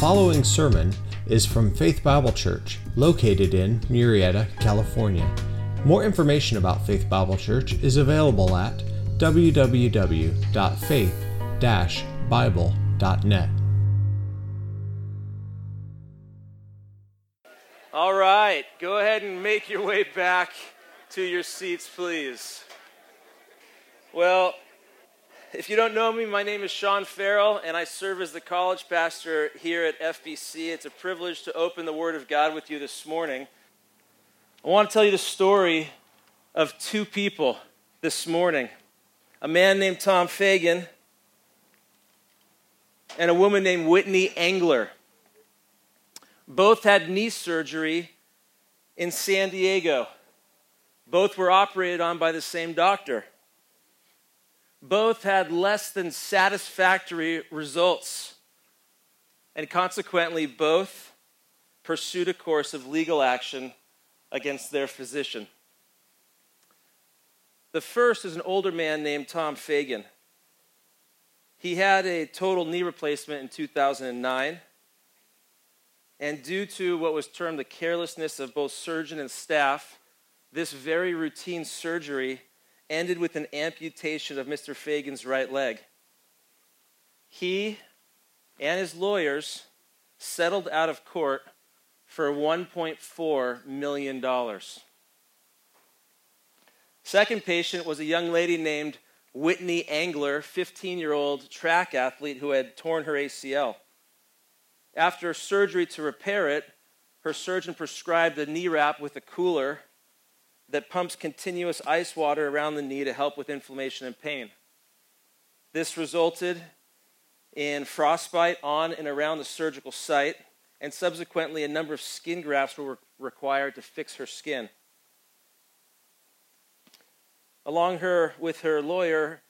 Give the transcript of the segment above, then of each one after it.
following sermon is from Faith Bible Church, located in Murrieta, California. More information about Faith Bible Church is available at www.faith-bible.net. All right, go ahead and make your way back to your seats, please. Well, if you don't know me, my name is Sean Farrell, and I serve as the college pastor here at FBC. It's a privilege to open the Word of God with you this morning. I want to tell you the story of two people this morning a man named Tom Fagan and a woman named Whitney Engler. Both had knee surgery in San Diego. Both were operated on by the same doctor both had less than satisfactory results. And consequently, both pursued a course of legal action against their physician. The first is an older man named Tom Fagan. He had a total knee replacement in 2009. And due to what was termed the carelessness of both surgeon and staff, this very routine surgery ended with an amputation of Mr. Fagan's right leg. He and his lawyers settled out of court for $1.4 million. Second patient was a young lady named Whitney Angler, 15 year old track athlete who had torn her ACL. After surgery to repair it, her surgeon prescribed a knee wrap with a cooler that pumps continuous ice water around the knee to help with inflammation and pain. This resulted in frostbite on and around the surgical site, and subsequently, a number of skin grafts were required to fix her skin. Along her with her lawyer,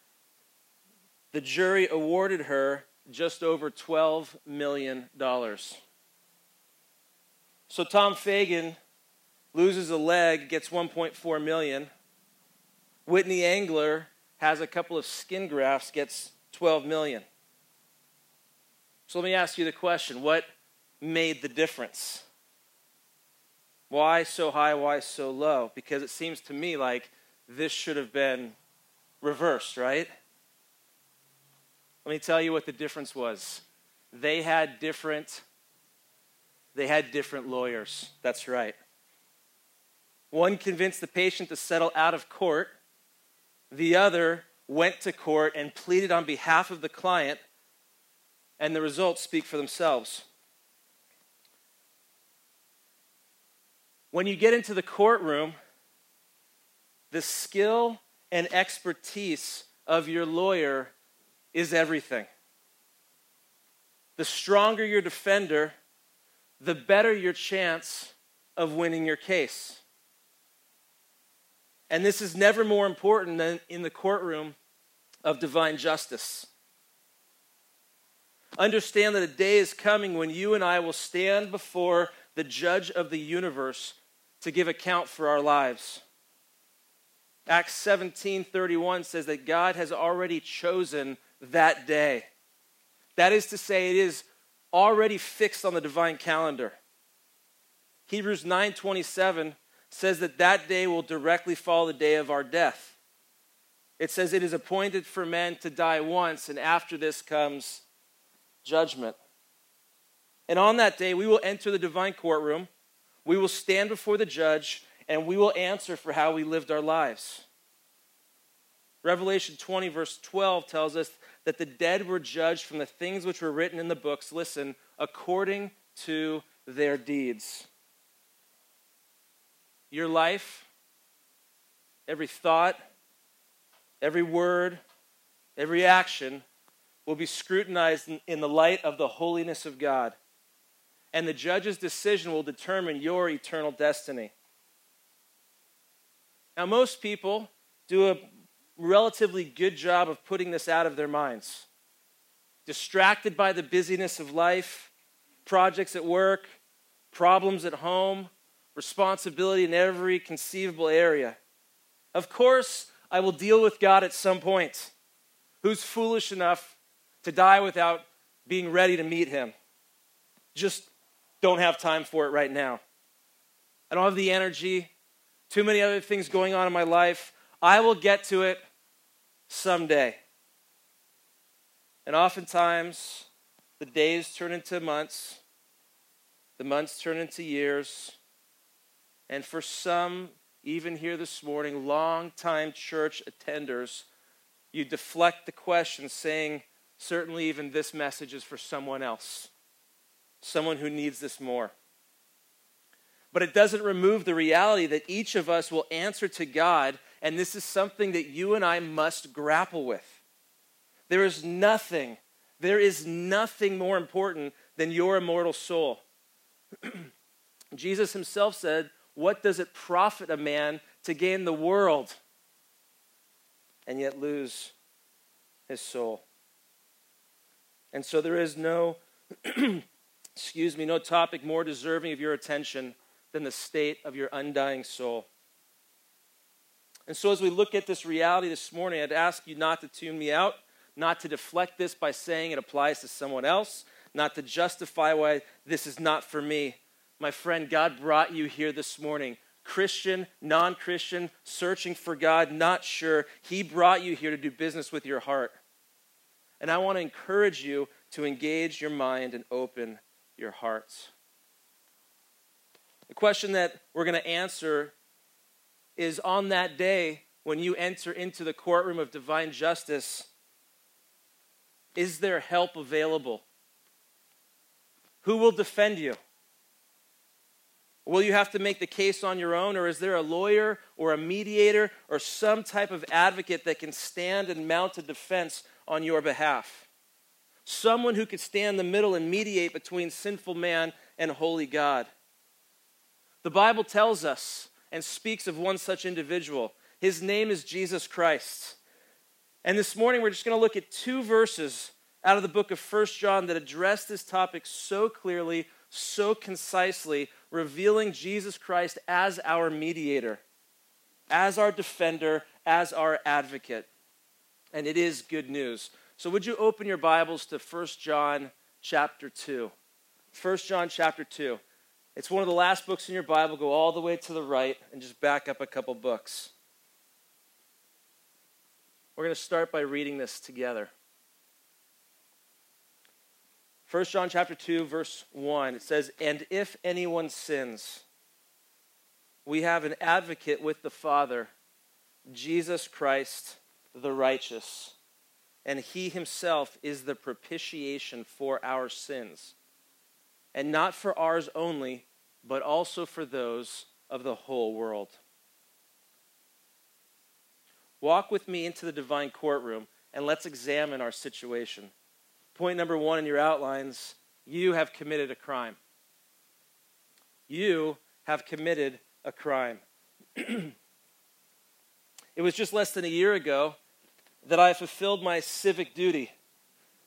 the jury awarded her just over $12 million. So Tom Fagan loses a leg, gets 1.4 million. Whitney Angler has a couple of skin grafts, gets 12 million. So let me ask you the question what made the difference? Why so high, why so low? Because it seems to me like this should have been reversed, right? Let me tell you what the difference was. They had different they had different lawyers. That's right. One convinced the patient to settle out of court, the other went to court and pleaded on behalf of the client, and the results speak for themselves. When you get into the courtroom, the skill and expertise of your lawyer is everything. The stronger your defender, the better your chance of winning your case. And this is never more important than in the courtroom of divine justice. Understand that a day is coming when you and I will stand before the judge of the universe to give account for our lives. Acts 17:31 says that God has already chosen that day. That is to say it is already fixed on the divine calendar. Hebrews 9:27 says that that day will directly follow the day of our death. It says it is appointed for men to die once, and after this comes judgment. And on that day, we will enter the divine courtroom, we will stand before the judge, and we will answer for how we lived our lives. Revelation 20, verse 12, tells us that the dead were judged from the things which were written in the books, listen, according to their deeds. Your life, every thought, every word, every action will be scrutinized in, the light of the holiness of God. And the judge's decision will determine your eternal destiny. Now, most people do a relatively good job of putting this out of their minds. Distracted by the busyness of life, projects at work, problems at home, responsibility in every conceivable area. Of course, I will deal with God at some point. Who's foolish enough to die without being ready to meet Him? just don't have time for it right now. I don't have the energy, too many other things going on in my life. I will get to it someday. And oftentimes, the days turn into months, the months turn into years, and for some, even here this morning, long-time church attenders, you deflect the question saying, certainly even this message is for someone else, someone who needs this more. But it doesn't remove the reality that each of us will answer to God, and this is something that you and I must grapple with. There is nothing, there is nothing more important than your immortal soul. Jesus himself said, What does it profit a man to gain the world and yet lose his soul? And so there is no, excuse me, no topic more deserving of your attention than the state of your undying soul. And so, as we look at this reality this morning, I'd ask you not to tune me out, not to deflect this by saying it applies to someone else, not to justify why this is not for me. My friend, God brought you here this morning. Christian, non Christian, searching for God, not sure. He brought you here to do business with your heart. And I want to encourage you to engage your mind and open your hearts. The question that we're going to answer is on that day when you enter into the courtroom of divine justice, is there help available? Who will defend you? Will you have to make the case on your own, or is there a lawyer or a mediator or some type of advocate that can stand and mount a defense on your behalf? Someone who could stand in the middle and mediate between sinful man and holy God. The Bible tells us and speaks of one such individual. His name is Jesus Christ. And this morning we're just going to look at two verses out of the book of First John that address this topic so clearly, so concisely, revealing Jesus Christ as our mediator, as our defender, as our advocate. And it is good news. So would you open your Bibles to First John chapter 2? First John chapter 2. It's one of the last books in your Bible. Go all the way to the right and just back up a couple books. We're going to start by reading this together. 1 John chapter 2 verse 1 it says and if anyone sins we have an advocate with the Father Jesus Christ the righteous and he himself is the propitiation for our sins and not for ours only, but also for those of the whole world. Walk with me into the divine courtroom and let's examine our situation. Point number one in your outlines you have committed a crime. You have committed a crime. it was just less than a year ago that I fulfilled my civic duty,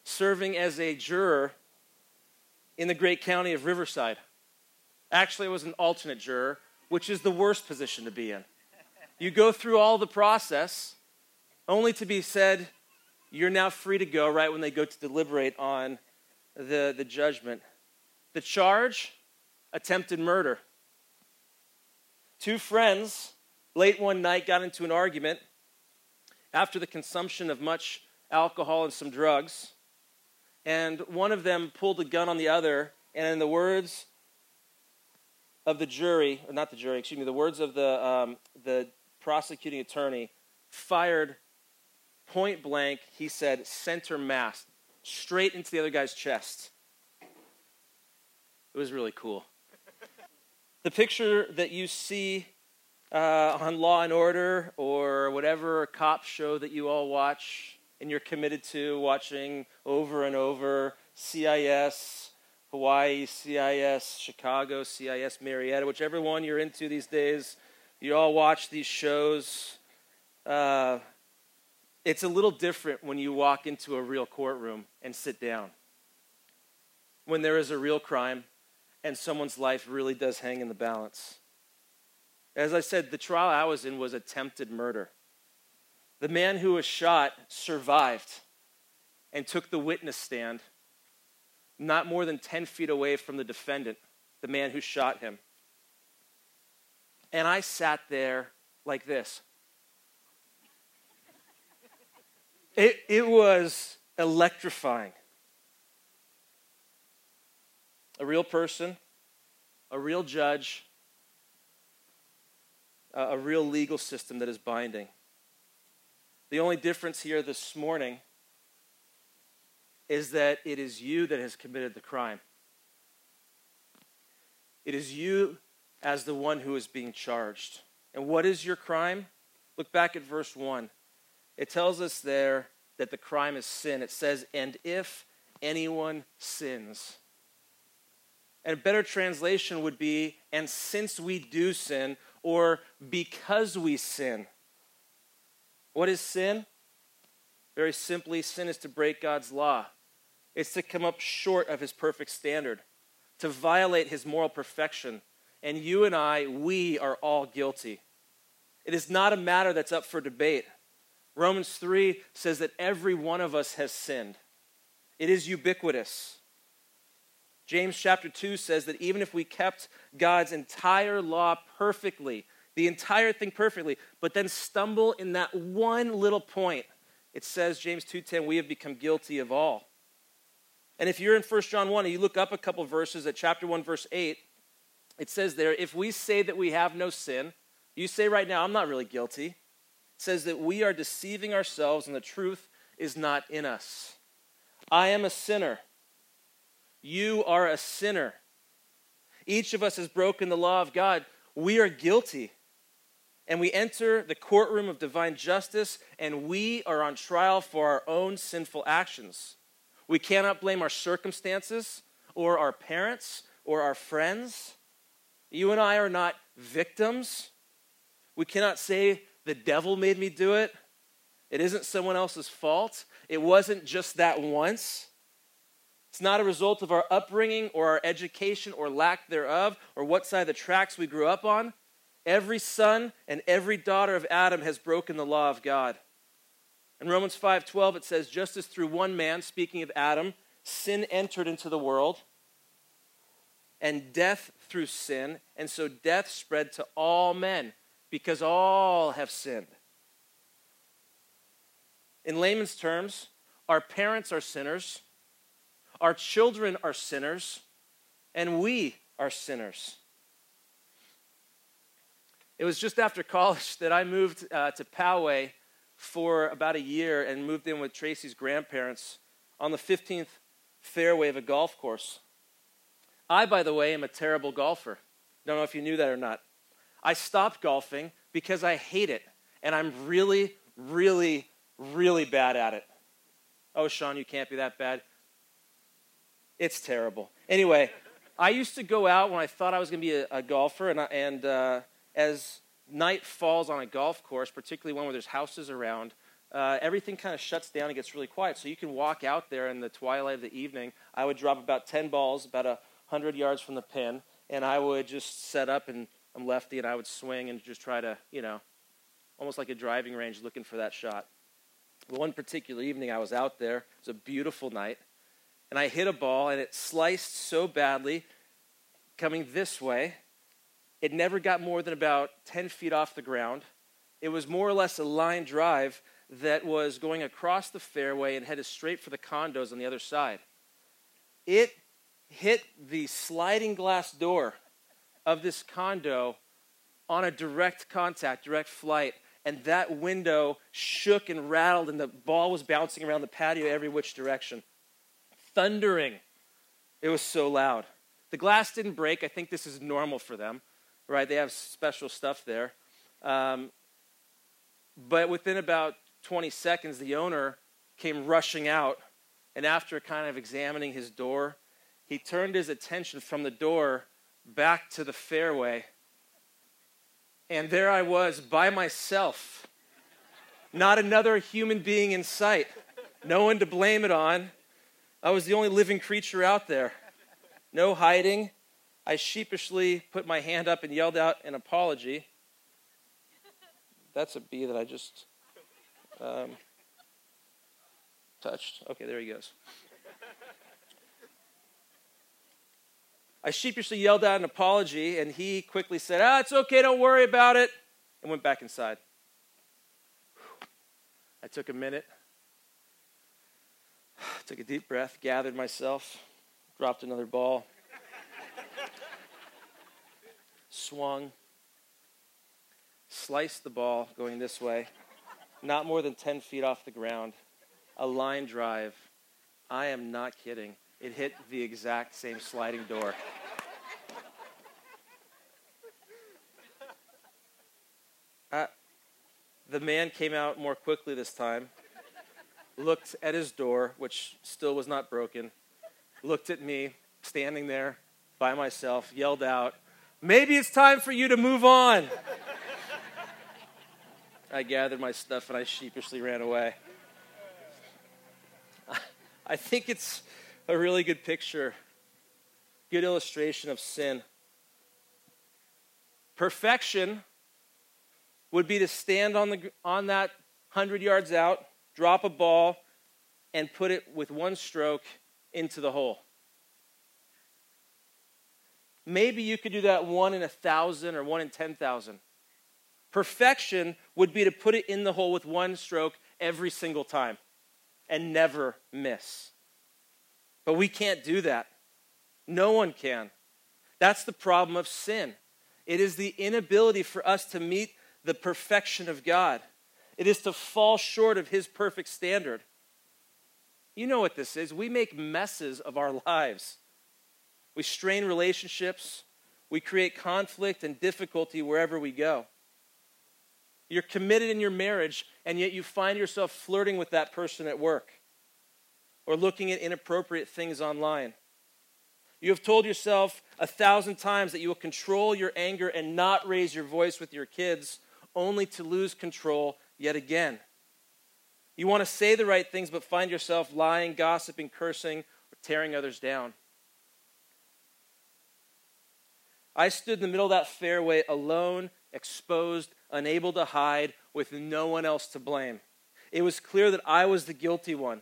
serving as a juror in the great county of Riverside. Actually, I was an alternate juror, which is the worst position to be in. You go through all the process only to be said, you're now free to go right when they go to deliberate on the, the judgment. The charge attempted murder. Two friends, late one night, got into an argument after the consumption of much alcohol and some drugs and one of them pulled a gun on the other, and in the words of the jury, or not the jury, excuse me, the words of the, um, the prosecuting attorney, fired point blank, he said, center mass, straight into the other guy's chest. It was really cool. the picture that you see uh, on Law and Order or whatever cop show that you all watch and you're committed to watching over and over CIS, Hawaii, CIS, Chicago, CIS, Murrieta, whichever one you're into these days, you all watch these shows. Uh, it's a little different when you walk into a real courtroom and sit down. When there is a real crime and someone's life really does hang in the balance. As I said, the trial I was in was attempted murder. The man who was shot survived and took the witness stand. not more than 10 feet away from the defendant, the man who shot him. And I sat there like this. It, it was electrifying. A real person, a real judge, a, real legal system that is binding. The only difference here this morning is that it is you that has committed the crime. It is you as the one who is being charged. And what is your crime? Look back at verse 1. It tells us there that the crime is sin. It says, and if anyone sins. And a better translation would be, and since we do sin, or because we sin. What is sin? Very simply, sin is to break God's law. It's to come up short of his perfect standard, to violate his moral perfection. And you and I, we are all guilty. It is not a matter that's up for debate. Romans 3 says that every one of us has sinned, it is ubiquitous. James chapter 2 says that even if we kept God's entire law perfectly, the entire thing perfectly, but then stumble in that one little point, it says James 2:10 we have become guilty of all. And if you're in 1 John 1 and you look up a couple verses at chapter 1 verse 8, it says there if we say that we have no sin, you say right now I'm not really guilty. Says that we are deceiving ourselves and the truth is not in us. I am a sinner. You are a sinner. Each of us has broken the law of God. We are guilty. And we enter the courtroom of divine justice, and we are on trial for our own sinful actions. We cannot blame our circumstances or our parents or our friends. You and I are not victims. We cannot say, the devil made me do it. It isn't someone else's fault. It wasn't just that once. It's not a result of our upbringing or our education or lack thereof or what side of the tracks we grew up on. Every son and every daughter of Adam has broken the law of God. In Romans 5:12 it says just as through one man speaking of Adam sin entered into the world and death through sin and so death spread to all men because all have sinned. In layman's terms, our parents are sinners our children are sinners, and we are sinners. It was just after college that I moved uh, to Poway for about a year and moved in with Tracy's grandparents on the 15th fairway of a golf course. I, by the way, am a terrible golfer. Don't know if you knew that or not. I stopped golfing because I hate it, and I'm really, really, really bad at it. Oh, Sean, you can't be that bad. It's terrible. Anyway, I used to go out when I thought I was going to be a, a, golfer, and, and uh, as night falls on a golf course, particularly one where there's houses around, uh, everything kind of shuts down and gets really quiet. So you can walk out there in the twilight of the evening. I would drop about 10 balls, about 100 yards from the pin, and I would just set up, and I'm lefty, and I would swing and just try to, you know, almost like a driving range looking for that shot. One particular evening, I was out there. It was a beautiful night and I hit a ball and it sliced so badly coming this way. It never got more than about 10 feet off the ground. It was more or less a line drive that was going across the fairway and headed straight for the condos on the other side. It hit the sliding glass door of this condo on a direct contact, direct flight, and that window shook and rattled, and the ball was bouncing around the patio every which direction thundering. It was so loud. The glass didn't break. I think this is normal for them, right? They have special stuff there. Um, but within about 20 seconds, the owner came rushing out. And after kind of examining his door, he turned his attention from the door back to the fairway. And there I was by myself. Not another human being in sight. No one to blame it on. I was the only living creature out there. No hiding. I sheepishly put my hand up and yelled out an apology. That's a bee that I just um, touched. Okay, there he goes. I sheepishly yelled out an apology, and he quickly said, Ah, it's okay, don't worry about it, and went back inside. I took a minute, took a deep breath, gathered myself, dropped another ball, swung, sliced the ball going this way, not more than 10 feet off the ground, a line drive. I am not kidding. It hit the exact same sliding door. Uh, the man came out more quickly this time, looked at his door, which still was not broken, looked at me standing there by myself, yelled out, Maybe it's time for you to move on. I gathered my stuff and I sheepishly ran away. I think it's a really good picture, good illustration of sin. Perfection would be to stand on, the, on that 100 yards out, drop a ball, and put it with one stroke into the hole. Maybe you could do that one in a thousand or one in 10,000. Perfection would be to put it in the hole with one stroke every single time and never miss. But we can't do that. No one can. That's the problem of sin. It is the inability for us to meet the perfection of God. It is to fall short of His perfect standard. You know what this is. We make messes of our lives. We strain relationships. We create conflict and difficulty wherever we go. You're committed in your marriage, and yet you find yourself flirting with that person at work or looking at inappropriate things online. You have told yourself a thousand times that you will control your anger and not raise your voice with your kids only to lose control yet again. You want to say the right things, but find yourself lying, gossiping, cursing, or tearing others down. I stood in the middle of that fairway alone, exposed, unable to hide, with no one else to blame. It was clear that I was the guilty one.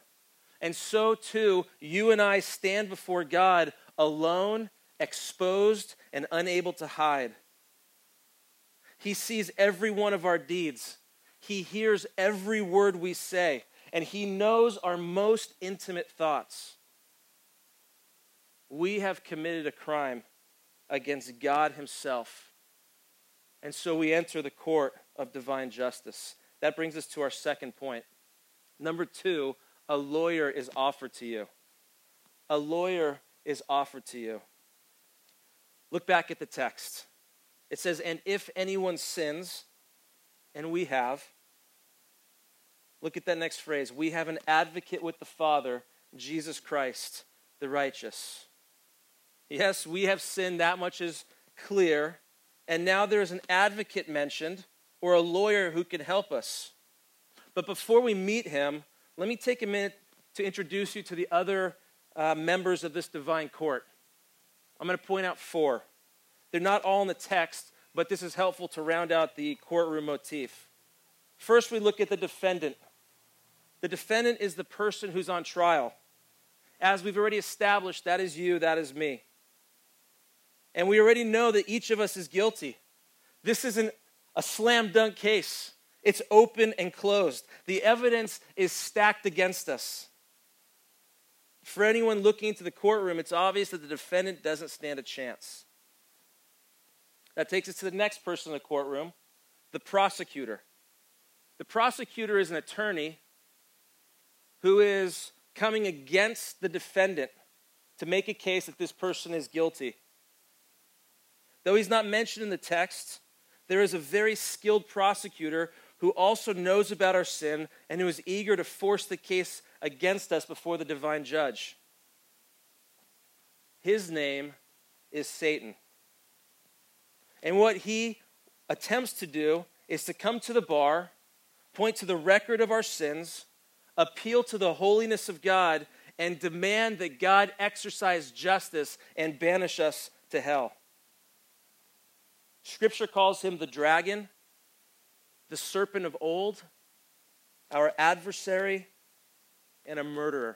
And so too, you and I stand before God alone, exposed, and unable to hide. He sees every one of our deeds. He hears every word we say, and He knows our most intimate thoughts. We have committed a crime against God Himself. And so we enter the court of divine justice. That brings us to our second point. Number two, a lawyer is offered to you. A lawyer is offered to you. Look back at the text. It says, And if anyone sins, and we have, look at that next phrase. We have an advocate with the Father, Jesus Christ, the righteous. Yes, we have sinned, that much is clear. And now there's an advocate mentioned, or a lawyer who can help us. But before we meet him, let me take a minute to introduce you to the other uh, members of this divine court. I'm going to point out four. They're not all in the text, but this is helpful to round out the courtroom motif. First, we look at the defendant. The defendant is the person who's on trial. As we've already established, that is you, that is me. And we already know that each of us is guilty. This isn't a slam dunk case, it's open and closed. The evidence is stacked against us. For anyone looking into the courtroom, it's obvious that the defendant doesn't stand a chance. That takes us to the next person in the courtroom the prosecutor. The prosecutor is an attorney who is coming against the defendant to make a case that this person is guilty. Though he's not mentioned in the text, there is a very skilled prosecutor who also knows about our sin and who is eager to force the case against us before the divine judge. His name is Satan. And what he attempts to do is to come to the bar, point to the record of our sins, appeal to the holiness of God, and demand that God exercise justice and banish us to hell. Scripture calls him the dragon, the serpent of old, our adversary, and a murderer.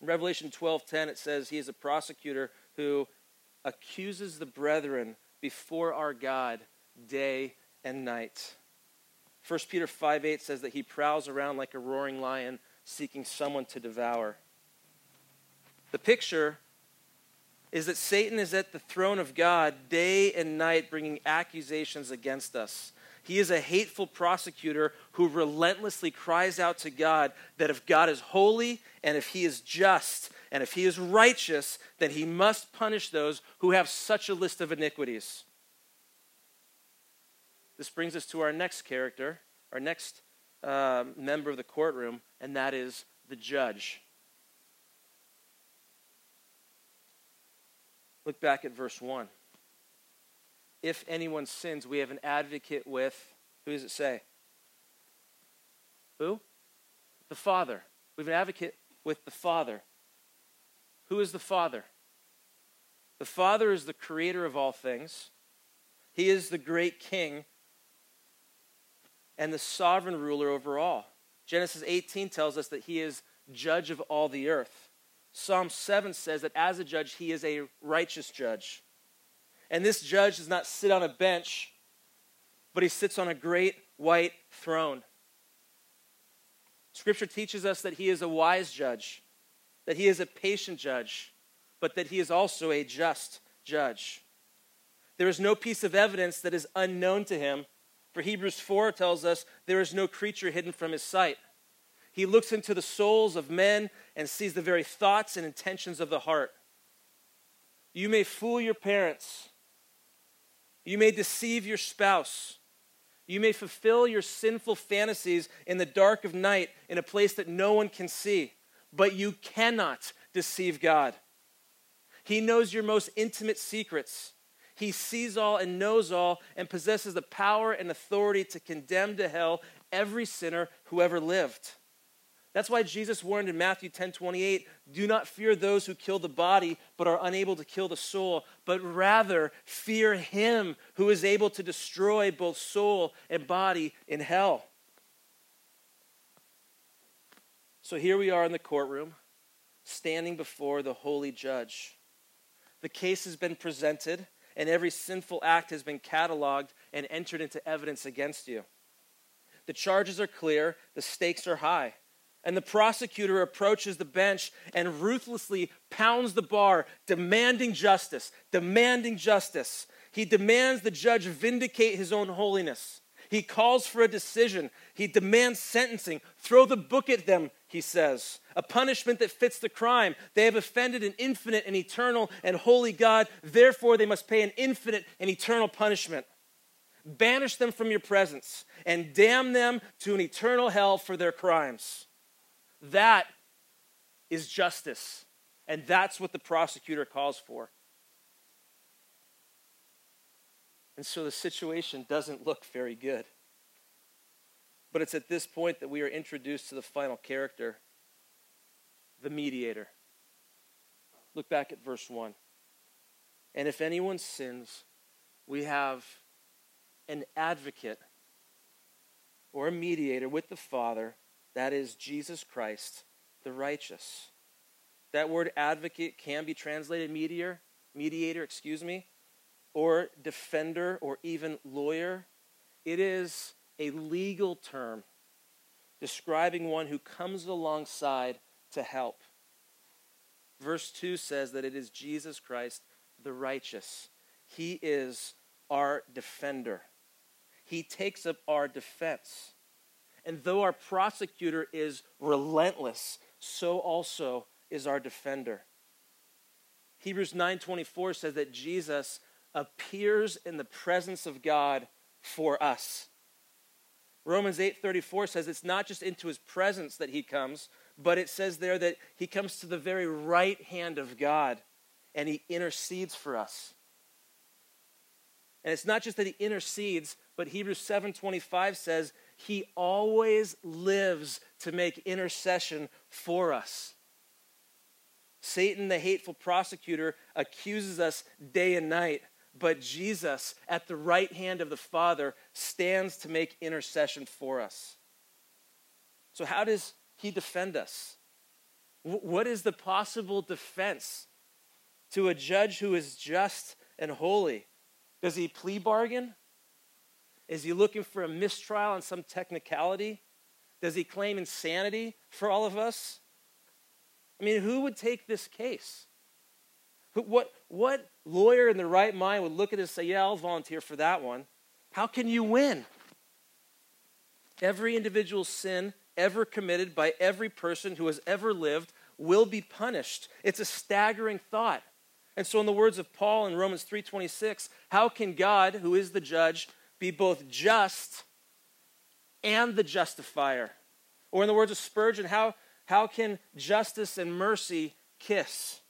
In Revelation 12:10 it says he is a prosecutor who accuses the brethren before our God day and night. 1 Peter 5 8 says that he prowls around like a roaring lion seeking someone to devour. The picture is that Satan is at the throne of God day and night bringing accusations against us. He is a hateful prosecutor who relentlessly cries out to God that if God is holy and if he is just and if he is righteous, then he must punish those who have such a list of iniquities. This brings us to our next character, our next uh, member of the courtroom, and that is the judge. Look back at verse 1 if anyone sins, we have an advocate with, who does it say? Who? The Father. We have an advocate with the Father. Who is the Father? The Father is the creator of all things. He is the great king and the sovereign ruler over all. Genesis 18 tells us that he is judge of all the earth. Psalm 7 says that as a judge, he is a righteous judge. And this judge does not sit on a bench, but he sits on a great white throne. Scripture teaches us that he is a wise judge, that he is a patient judge, but that he is also a just judge. There is no piece of evidence that is unknown to him, for Hebrews 4 tells us there is no creature hidden from his sight. He looks into the souls of men and sees the very thoughts and intentions of the heart. You may fool your parents, you may deceive your spouse. You may fulfill your sinful fantasies in the dark of night in a place that no one can see, but you cannot deceive God. He knows your most intimate secrets. He sees all and knows all and possesses the power and authority to condemn to hell every sinner who ever lived. That's why Jesus warned in Matthew 10 28, do not fear those who kill the body but are unable to kill the soul, but rather fear him who is able to destroy both soul and body in hell. So here we are in the courtroom, standing before the holy judge. The case has been presented, and every sinful act has been cataloged and entered into evidence against you. The charges are clear, the stakes are high and the prosecutor approaches the bench and ruthlessly pounds the bar, demanding justice, demanding justice. He demands the judge vindicate his own holiness. He calls for a decision. He demands sentencing. Throw the book at them, he says. A punishment that fits the crime. They have offended an infinite and eternal and holy God. Therefore, they must pay an infinite and eternal punishment. Banish them from your presence and damn them to an eternal hell for their crimes. That is justice. And that's what the prosecutor calls for. And so the situation doesn't look very good. But it's at this point that we are introduced to the final character, the mediator. Look back at verse 1. And if anyone sins, we have an advocate or a mediator with the Father that is Jesus Christ, the righteous. That word advocate can be translated mediator, mediator, excuse me, or defender or even lawyer. It is a legal term describing one who comes alongside to help. Verse 2 says that it is Jesus Christ, the righteous. He is our defender. He takes up our defense. And though our prosecutor is relentless, so also is our defender. Hebrews 9:24 says that Jesus appears in the presence of God for us. Romans 8:34 says it's not just into his presence that he comes, but it says there that he comes to the very right hand of God and he intercedes for us. And it's not just that he intercedes, but Hebrews 7:25 says he always lives to make intercession for us. Satan, the hateful prosecutor, accuses us day and night, but Jesus, at the right hand of the Father, stands to make intercession for us. So, how does he defend us? What is the possible defense to a judge who is just and holy? Does he plea bargain? Is he looking for a mistrial on some technicality? Does he claim insanity for all of us? I mean, who would take this case? What, what lawyer in the right mind would look at it and say, Yeah, I'll volunteer for that one? How can you win? Every individual sin ever committed by every person who has ever lived will be punished. It's a staggering thought. And so in the words of Paul in Romans 3:26, how can God, who is the judge, be both just and the justifier? Or in the words of Spurgeon, how, how can justice and mercy kiss?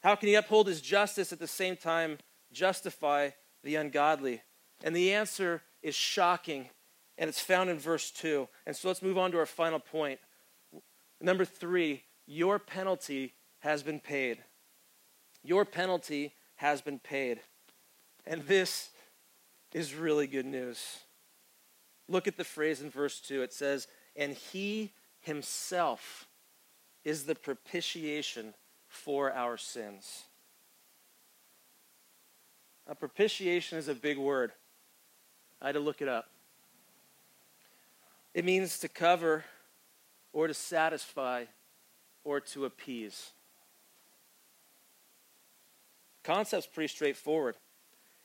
How can he uphold his justice at the same time justify the ungodly? And the answer is shocking, and it's found in verse 2. And so let's move on to our final point. Number three, your penalty has been paid. Your penalty has been paid. And this is really good news. Look at the phrase in verse 2. It says, And he himself is the propitiation for our sins. Now, propitiation is a big word. I had to look it up. It means to cover or to satisfy or to appease. Concept's pretty straightforward.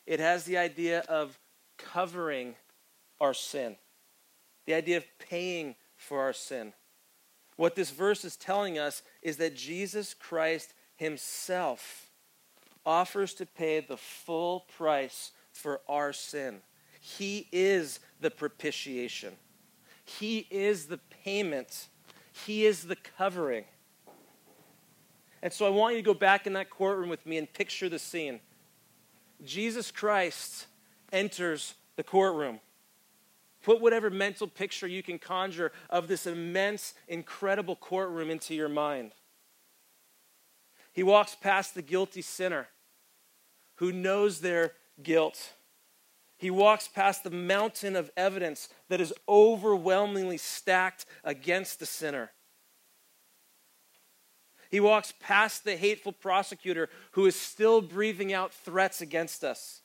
It has the idea of covering our sin, the idea of paying for our sin. What this verse is telling us is that Jesus Christ himself offers to pay the full price for our sin. He is the propitiation. He is the payment. He is the covering. And so I want you to go back in that courtroom with me and picture the scene. Jesus Christ enters the courtroom. Put whatever mental picture you can conjure of this immense, incredible courtroom into your mind. He walks past the guilty sinner who knows their guilt. He walks past the mountain of evidence that is overwhelmingly stacked against the sinner. He walks past the hateful prosecutor who is still breathing out threats against us.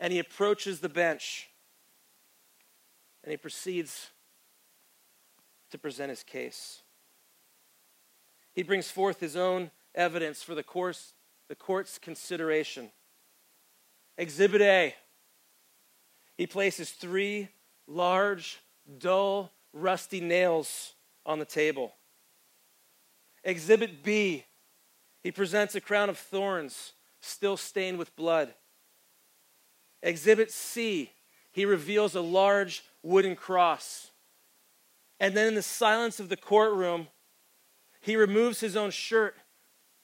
And he approaches the bench and he proceeds to present his case. He brings forth his own evidence for the, course, the court's consideration. Exhibit A. He places three large, dull, rusty nails on the table. Exhibit B, he presents a crown of thorns, still stained with blood. Exhibit C, he reveals a large wooden cross. And then in the silence of the courtroom, he removes his own shirt,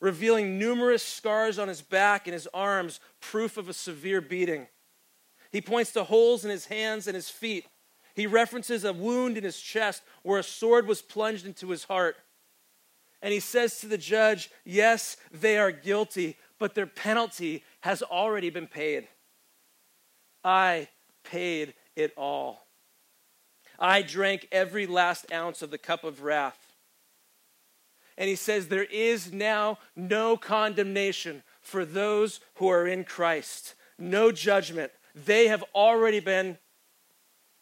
revealing numerous scars on his back and his arms, proof of a severe beating. He points to holes in his hands and his feet. He references a wound in his chest where a sword was plunged into his heart and he says to the judge, Yes, they are guilty, but their penalty has already been paid. I paid it all. I drank every last ounce of the cup of wrath. And he says, There is now no condemnation for those who are in Christ, no judgment. They have already been,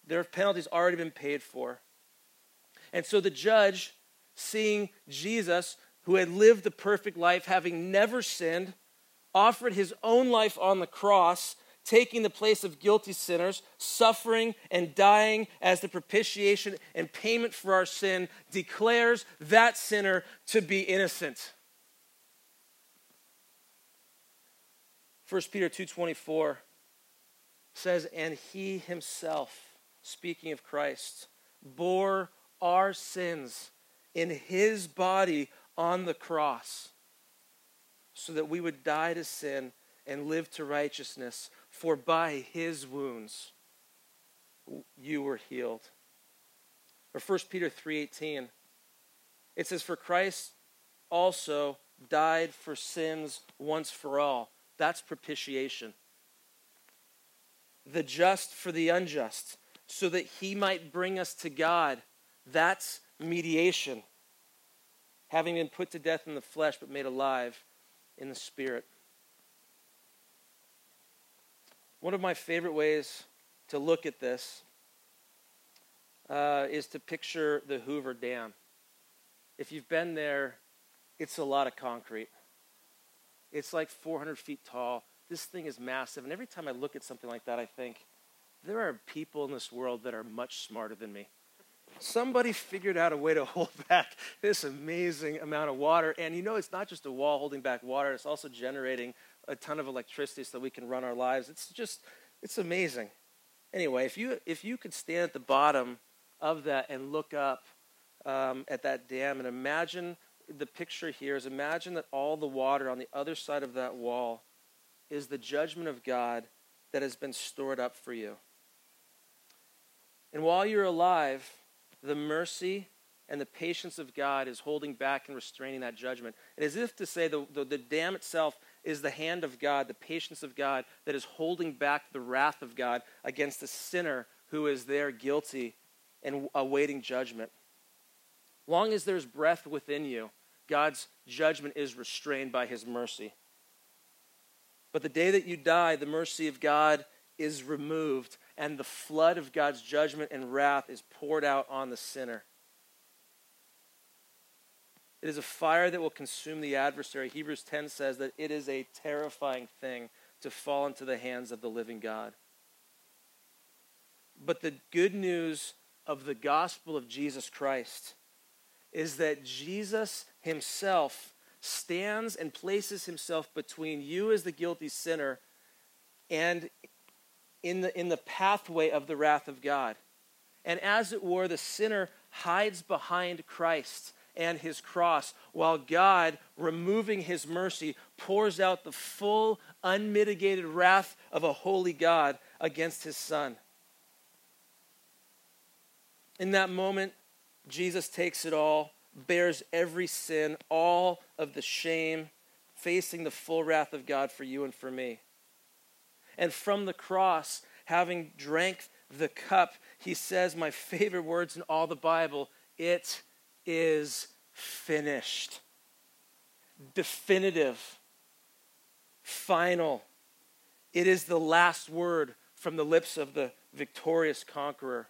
their penalty's already been paid for. And so the judge seeing Jesus, who had lived the perfect life, having never sinned, offered his own life on the cross, taking the place of guilty sinners, suffering and dying as the propitiation and payment for our sin, declares that sinner to be innocent. 1 Peter 2:24 says and he himself speaking of Christ bore our sins in his body on the cross so that we would die to sin and live to righteousness. For by his wounds you were healed. Or 1 peter 3.18 it says for christ also died for sins once for all. That's propitiation. The just for the unjust so that he might bring us to god. That's mediation, having been put to death in the flesh but made alive in the spirit. One of my favorite ways to look at this uh, is to picture the Hoover Dam. If you've been there, it's a lot of concrete. It's like 400 feet tall. This thing is massive. And every time I look at something like that, I think, there are people in this world that are much smarter than me. Somebody figured out a way to hold back this amazing amount of water. And you know, it's not just a wall holding back water, it's also generating a ton of electricity so we can run our lives. It's just, it's amazing. Anyway, if you, if you could stand at the bottom of that and look up um, at that dam and imagine the picture here is imagine that all the water on the other side of that wall is the judgment of God that has been stored up for you. And while you're alive, the mercy and the patience of God is holding back and restraining that judgment. And as if to say the, the, the, dam itself is the hand of God, the patience of God that is holding back the wrath of God against the sinner who is there guilty and awaiting judgment. Long as there's breath within you, God's judgment is restrained by his mercy. But the day that you die, the mercy of God is removed, and the flood of God's judgment and wrath is poured out on the sinner. It is a fire that will consume the adversary. Hebrews 10 says that it is a terrifying thing to fall into the hands of the living God. But the good news of the gospel of Jesus Christ is that Jesus himself stands and places himself between you as the guilty sinner and in the, in the pathway of the wrath of God. And as it were, the sinner hides behind Christ and his cross, while God, removing his mercy, pours out the full, unmitigated wrath of a holy God against his son. In that moment, Jesus takes it all, bears every sin, all of the shame, facing the full wrath of God for you and for me. And from the cross, having drank the cup, he says, My favorite words in all the Bible it is finished. Definitive. Final. It is the last word from the lips of the victorious conqueror.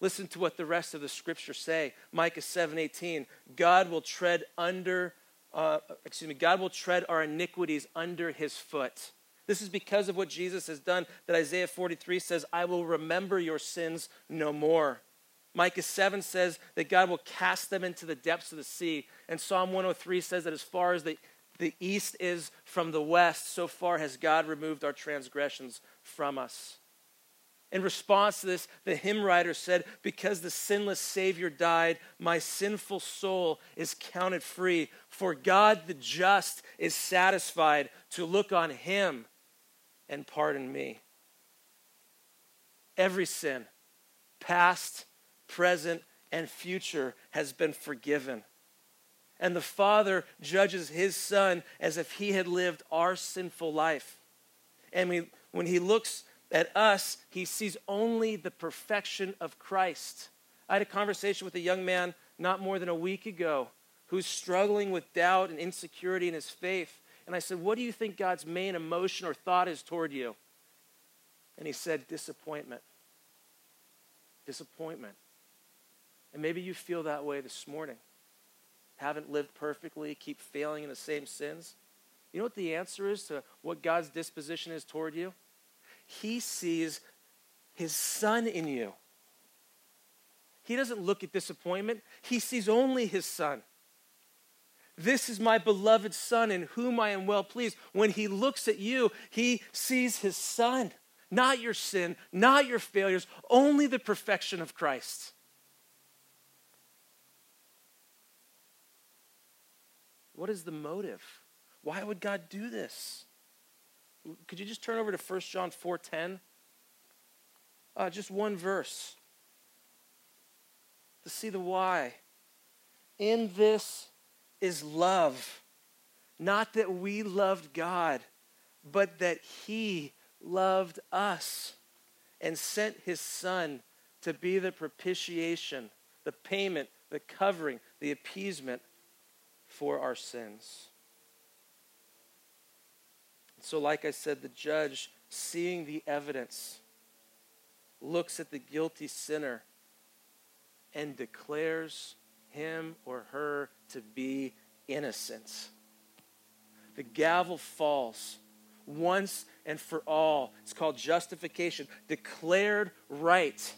Listen to what the rest of the scriptures say. Micah 7:18. God will tread under uh, excuse me, God will tread our iniquities under his foot. This is because of what Jesus has done that Isaiah 43 says, I will remember your sins no more. Micah 7 says that God will cast them into the depths of the sea. And Psalm 103 says that as far as the, the east is from the west, so far has God removed our transgressions from us. In response to this, the hymn writer said, Because the sinless Savior died, my sinful soul is counted free. For God the just is satisfied to look on him and pardon me. Every sin, past, present, and future, has been forgiven. And the Father judges his Son as if he had lived our sinful life. And we, when he looks at us, he sees only the perfection of Christ. I had a conversation with a young man not more than a week ago who's struggling with doubt and insecurity in his faith. And I said, What do you think God's main emotion or thought is toward you? And he said, Disappointment. Disappointment. And maybe you feel that way this morning. Haven't lived perfectly, keep failing in the same sins. You know what the answer is to what God's disposition is toward you? He sees his son in you. He doesn't look at disappointment, he sees only his son. This is my beloved Son in whom I am well pleased. When he looks at you, he sees his Son, not your sin, not your failures, only the perfection of Christ. What is the motive? Why would God do this? Could you just turn over to 1 John 4:10? Uh, just one verse to see the why. In this is love. Not that we loved God, but that He loved us and sent His Son to be the propitiation, the payment, the covering, the appeasement for our sins. So, like I said, the judge, seeing the evidence, looks at the guilty sinner and declares him or her to be innocent. The gavel falls once and for all. It's called justification, declared right,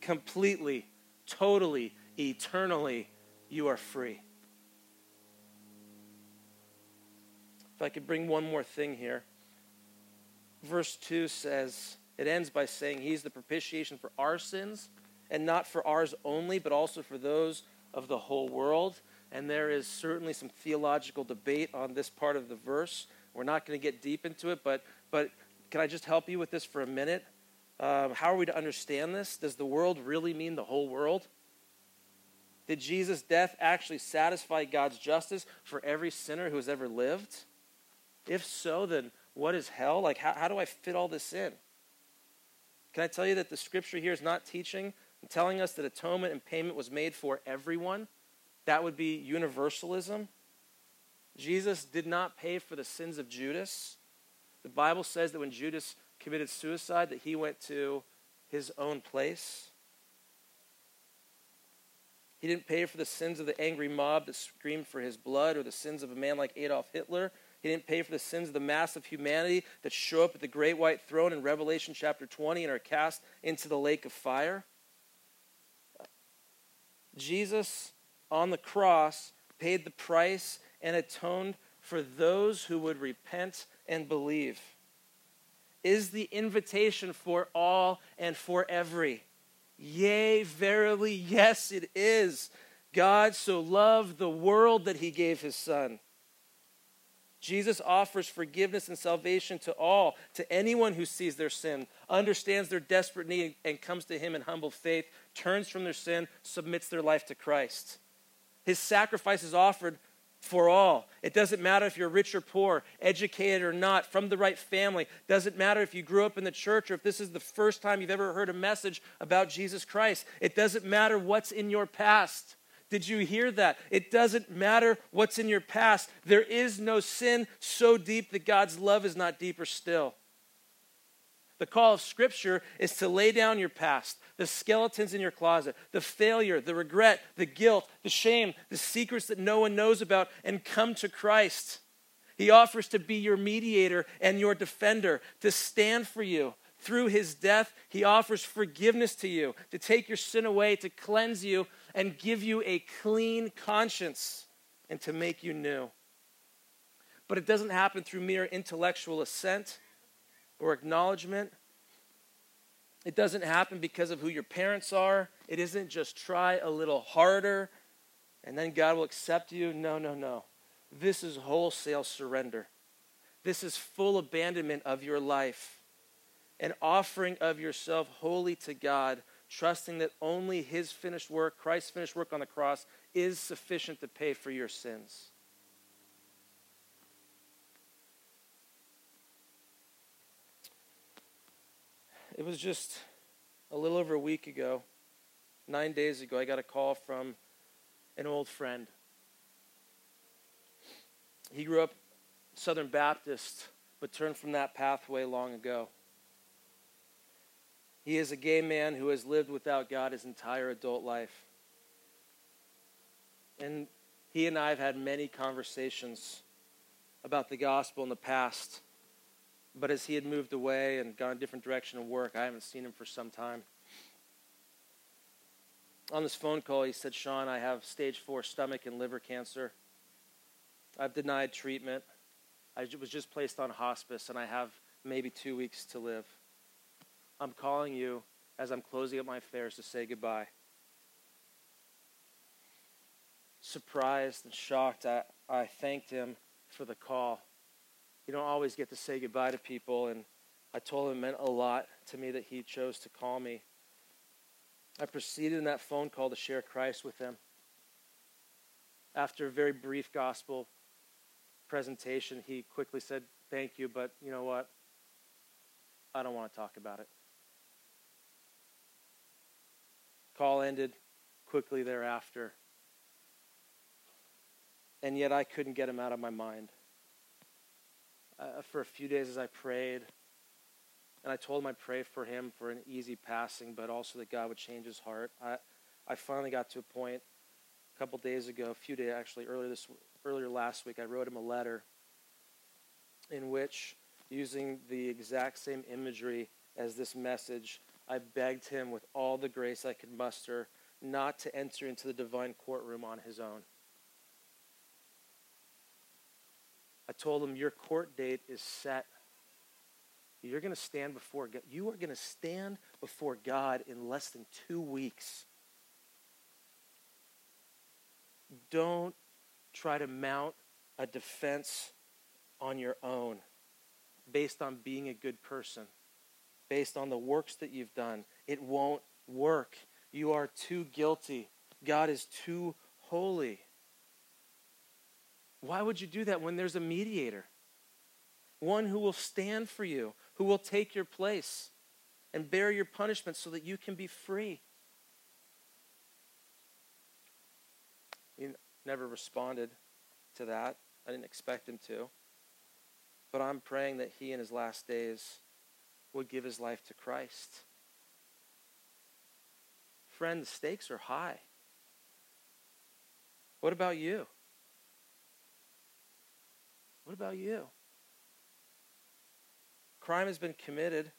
completely, totally, eternally. You are free. If I could bring one more thing here. Verse 2 says, it ends by saying, He's the propitiation for our sins, and not for ours only, but also for those of the whole world. And there is certainly some theological debate on this part of the verse. We're not going to get deep into it, but, but can I just help you with this for a minute? Um, how are we to understand this? Does the world really mean the whole world? Did Jesus' death actually satisfy God's justice for every sinner who has ever lived? If so, then what is hell? Like, how, how do I fit all this in? Can I tell you that the scripture here is not teaching and telling us that atonement and payment was made for everyone? That would be universalism. Jesus did not pay for the sins of Judas. The Bible says that when Judas committed suicide that he went to his own place. He didn't pay for the sins of the angry mob that screamed for his blood or the sins of a man like Adolf Hitler. He didn't pay for the sins of the mass of humanity that show up at the great white throne in Revelation chapter 20 and are cast into the lake of fire. Jesus on the cross paid the price and atoned for those who would repent and believe. Is the invitation for all and for every. Yea, verily, yes, it is. God so loved the world that he gave his son. Jesus offers forgiveness and salvation to all, to anyone who sees their sin, understands their desperate need, and comes to him in humble faith, turns from their sin, submits their life to Christ. His sacrifice is offered for all. It doesn't matter if you're rich or poor, educated or not, from the right family. Doesn't matter if you grew up in the church or if this is the first time you've ever heard a message about Jesus Christ. It doesn't matter what's in your past. Did you hear that? It doesn't matter what's in your past. There is no sin so deep that God's love is not deeper still. The call of Scripture is to lay down your past, the skeletons in your closet, the failure, the regret, the guilt, the shame, the secrets that no one knows about, and come to Christ. He offers to be your mediator and your defender, to stand for you. Through his death, he offers forgiveness to you, to take your sin away, to cleanse you, and give you a clean conscience and to make you new. But it doesn't happen through mere intellectual assent or acknowledgement. It doesn't happen because of who your parents are. It isn't just try a little harder and then God will accept you. No, no, no. This is wholesale surrender. This is full abandonment of your life, an offering of yourself wholly to God trusting that only his finished work, Christ's finished work on the cross, is sufficient to pay for your sins. It was just a little over a week ago, nine days ago, I got a call from an old friend. He grew up Southern Baptist, but turned from that pathway long ago. He is a gay man who has lived without God his entire adult life. And he and I have had many conversations about the gospel in the past. But as he had moved away and gone a different direction of work, I haven't seen him for some time. On this phone call, he said, Sean, I have stage four stomach and liver cancer. I've denied treatment. I was just placed on hospice, and I have maybe two weeks to live. I'm calling you as I'm closing up my affairs to say goodbye. Surprised and shocked, I, I thanked him for the call. You don't always get to say goodbye to people, and I told him it meant a lot to me that he chose to call me. I proceeded in that phone call to share Christ with him. After a very brief gospel presentation, he quickly said, Thank you, but you know what? I don't want to talk about it. Call ended. quickly thereafter. And yet I couldn't get him out of my mind. Uh, for a few days as I prayed, and I told him I'd pray for him for an easy passing, but also that God would change his heart. I, I finally got to a point a couple days ago, a few days actually, earlier this earlier last week, I wrote him a letter in which, using the exact same imagery as this message, I begged him with all the grace I could muster not to enter into the divine courtroom on his own. I told him, Your court date is set. You're going to stand before God. You are going to stand before God in less than two weeks. Don't try to mount a defense on your own based on being a good person, based on the works that you've done. It won't work. You are too guilty. God is too holy. Why would you do that when there's a mediator? One who will stand for you, who will take your place and bear your punishment so that you can be free. He never responded to that. I didn't expect him to. But I'm praying that he in his last days would give his life to Christ. Friend, the stakes are high. What about you? What about you? Crime has been committed.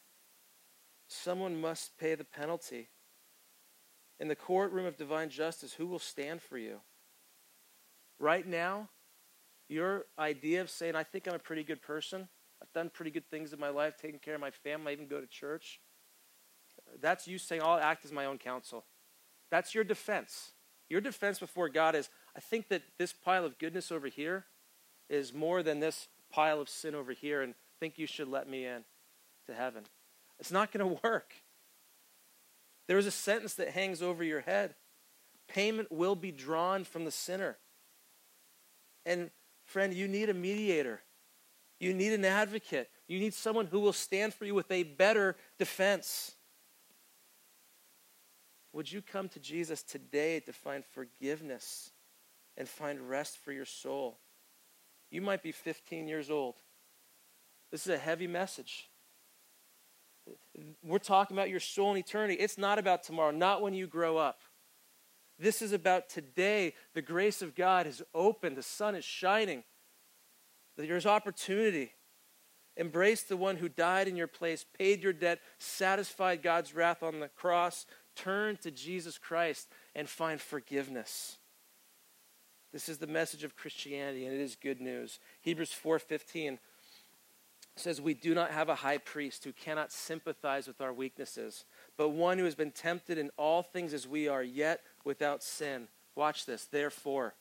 Someone must pay the penalty. In the courtroom of divine justice, who will stand for you? Right now, your idea of saying, I think I'm a pretty good person, I've done pretty good things in my life, taking care of my family, I even go to church, that's you saying, I'll act as my own counsel. That's your defense. Your defense before God is, I think that this pile of goodness over here is more than this pile of sin over here and think you should let me in to heaven. It's not going to work. There is a sentence that hangs over your head payment will be drawn from the sinner. And, friend, you need a mediator. You need an advocate. You need someone who will stand for you with a better defense. Would you come to Jesus today to find forgiveness and find rest for your soul? You might be 15 years old. This is a heavy message. We're talking about your soul and eternity. It's not about tomorrow, not when you grow up. This is about today. The grace of God is open, the sun is shining. There's opportunity. Embrace the one who died in your place, paid your debt, satisfied God's wrath on the cross. Turn to Jesus Christ and find forgiveness. This is the message of Christianity, and it is good news. Hebrews 4:15 says, "We do not have a high priest who cannot sympathize with our weaknesses, but one who has been tempted in all things as we are, yet without sin." Watch this. Therefore,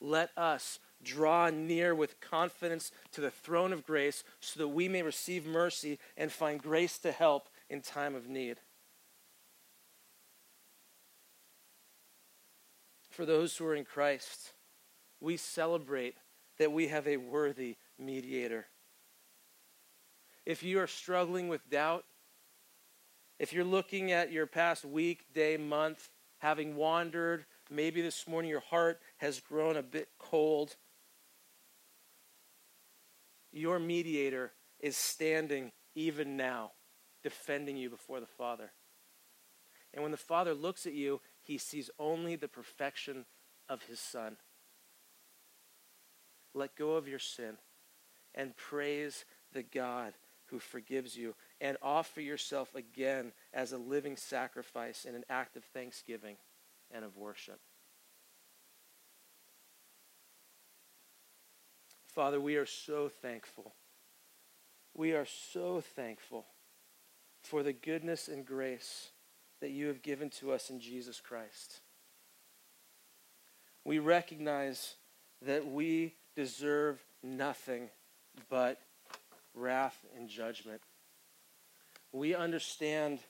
let us draw near with confidence to the throne of grace so that we may receive mercy and find grace to help in time of need. For those who are in Christ, we celebrate that we have a worthy mediator. If you are struggling with doubt, if you're looking at your past week, day, month, having wandered, maybe this morning your heart has grown a bit cold, your mediator is standing even now, defending you before the Father. And when the Father looks at you, he sees only the perfection of his Son let go of your sin and praise the God who forgives you and offer yourself again as a living sacrifice in an act of thanksgiving and of worship. Father, we are so thankful. We are so thankful for the goodness and grace that you have given to us in Jesus Christ. We recognize that we deserve nothing but wrath and judgment. We understand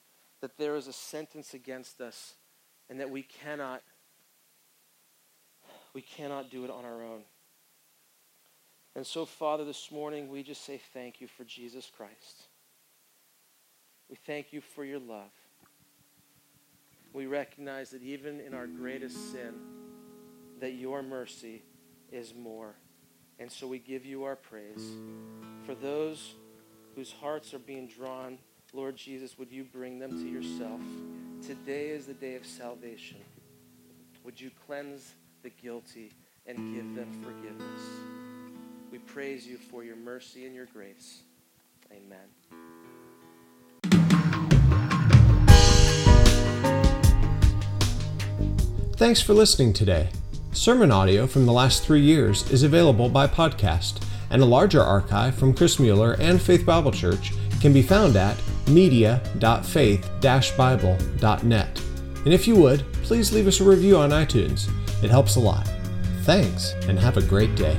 that there is a sentence against us and that we cannot we cannot do it on our own. And so Father this morning we just say thank you for Jesus Christ. We thank you for your love. we recognize that even in our greatest sin, that your mercy is more. And so we give you our praise. For those whose hearts are being drawn, Lord Jesus, would you bring them to yourself? Today is the day of salvation. Would you cleanse the guilty and give them forgiveness? We praise you for your mercy and your grace. Amen. Thanks for listening today. Sermon audio from the last three years is available by podcast, and a larger archive from Chris Mueller and Faith Bible Church can be found at media.faith-bible.net. And if you would, please leave us a review on iTunes. It helps a lot. Thanks, and have a great day.